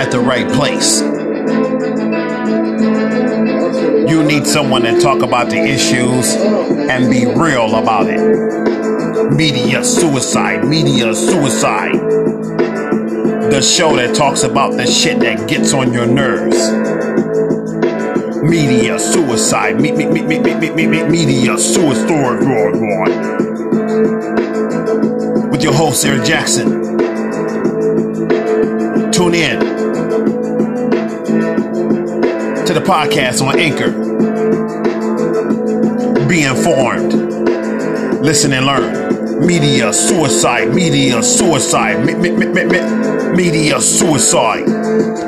at the right place. You need someone to talk about the issues and be real about it. Media suicide, media suicide. The show that talks about the shit that gets on your nerves. Media suicide, me, me, me, me, me, me, me, media suicide. With your host, Eric Jackson. Tune in to the podcast on Anchor. Be informed. Listen and learn. Media suicide, media suicide, me, me, me, me, me, media suicide.